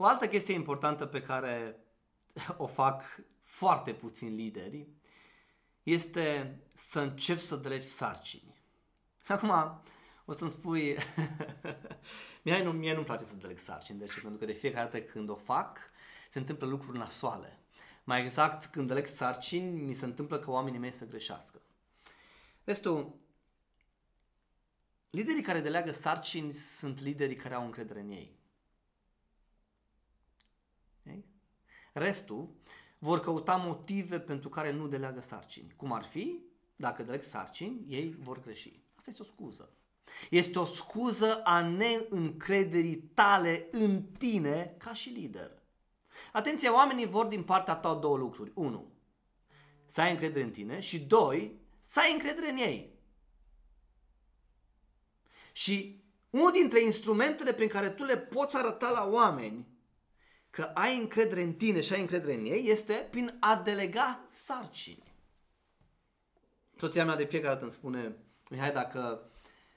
O altă chestie importantă pe care o fac foarte puțini lideri este să încep să delegi sarcini. Acum, o să-mi spui, mie, nu, mie nu-mi place să deleg sarcini, de ce? Pentru că de fiecare dată când o fac, se întâmplă lucruri nasoale. Mai exact, când deleg sarcini, mi se întâmplă că oamenii mei să greșească. Vezi tu, liderii care deleagă sarcini sunt liderii care au încredere în ei. Okay? Restul vor căuta motive pentru care nu deleagă sarcini. Cum ar fi, dacă deleg sarcini, ei vor greși. Asta este o scuză. Este o scuză a neîncrederii tale în tine ca și lider. Atenție, oamenii vor din partea ta două lucruri. Unu, să ai încredere în tine și doi, să ai încredere în ei. Și unul dintre instrumentele prin care tu le poți arăta la oameni că ai încredere în tine și ai încredere în ei este prin a delega sarcini. Soția mea de fiecare dată îmi spune, Mihai, dacă,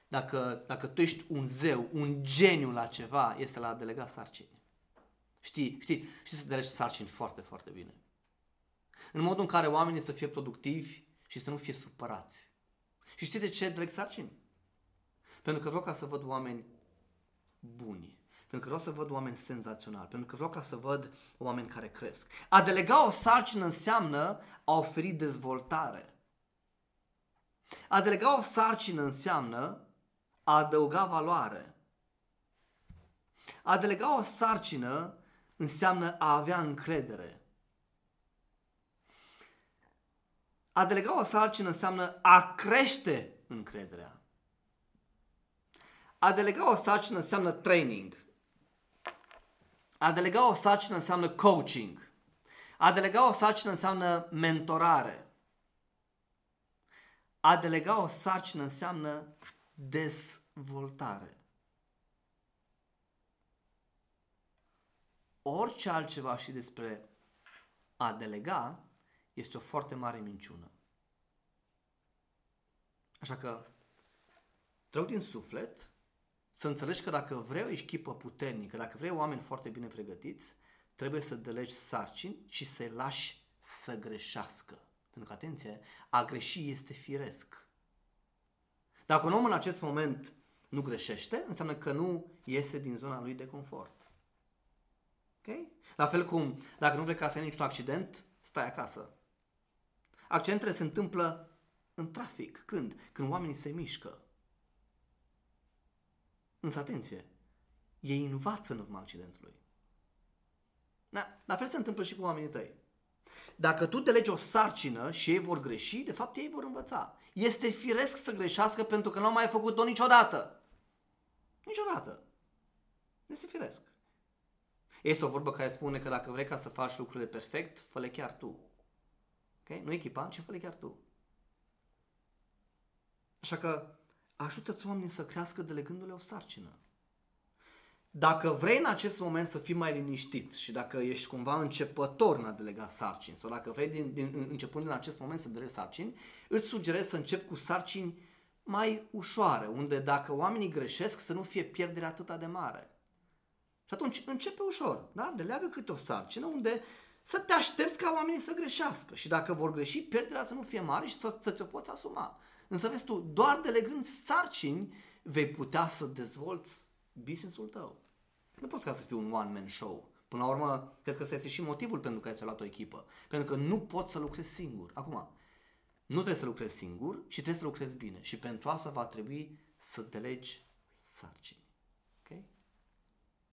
dacă, dacă tu ești un zeu, un geniu la ceva, este la a delega sarcini. Știi, știi, știi să delegi sarcini foarte, foarte bine. În modul în care oamenii să fie productivi și să nu fie supărați. Și știi de ce deleg sarcini? Pentru că vreau ca să văd oameni buni. Pentru că vreau să văd oameni senzaționali. Pentru că vreau ca să văd oameni care cresc. A delega o sarcină înseamnă a oferi dezvoltare. A delega o sarcină înseamnă a adăuga valoare. A delega o sarcină înseamnă a avea încredere. A delega o sarcină înseamnă a crește încrederea. A delega o sarcină înseamnă training. A delega o sarcină înseamnă coaching. A delega o sarcină înseamnă mentorare. A delega o sarcină înseamnă dezvoltare. Orice altceva și despre a delega este o foarte mare minciună. Așa că, trău din suflet să înțelegi că dacă vrei o echipă puternică, dacă vrei oameni foarte bine pregătiți, trebuie să delegi sarcini și să-i lași să greșească. Pentru că, atenție, a greși este firesc. Dacă un om în acest moment nu greșește, înseamnă că nu iese din zona lui de confort. Ok? La fel cum, dacă nu vrei ca să ai niciun accident, stai acasă. Accidentele se întâmplă în trafic. Când? Când oamenii se mișcă. Însă atenție, ei învață în urma accidentului. Da, la fel se întâmplă și cu oamenii tăi. Dacă tu te legi o sarcină și ei vor greși, de fapt ei vor învăța. Este firesc să greșească pentru că nu au mai făcut-o niciodată. Niciodată. Este firesc. Este o vorbă care spune că dacă vrei ca să faci lucrurile perfect, fă-le chiar tu. Okay? Nu echipa, ci fă-le chiar tu. Așa că ajută-ți oamenii să crească delegându-le o sarcină. Dacă vrei în acest moment să fii mai liniștit și dacă ești cumva începător în a delega sarcini sau dacă vrei din, din, începând din acest moment să delegi sarcini, îți sugerez să începi cu sarcini mai ușoare, unde dacă oamenii greșesc să nu fie pierdere atât de mare. Și atunci începe ușor, da? Deleagă câte o sarcină unde să te aștepți ca oamenii să greșească și dacă vor greși, pierderea să nu fie mare și să, să ți-o poți asuma. Însă vezi tu, doar delegând sarcini vei putea să dezvolți business-ul tău. Nu poți ca să fii un one-man show. Până la urmă, cred că ăsta este și motivul pentru care ți-ai luat o echipă. Pentru că nu poți să lucrezi singur. Acum, nu trebuie să lucrezi singur și trebuie să lucrezi bine. Și pentru asta va trebui să delegi sarcini. Okay?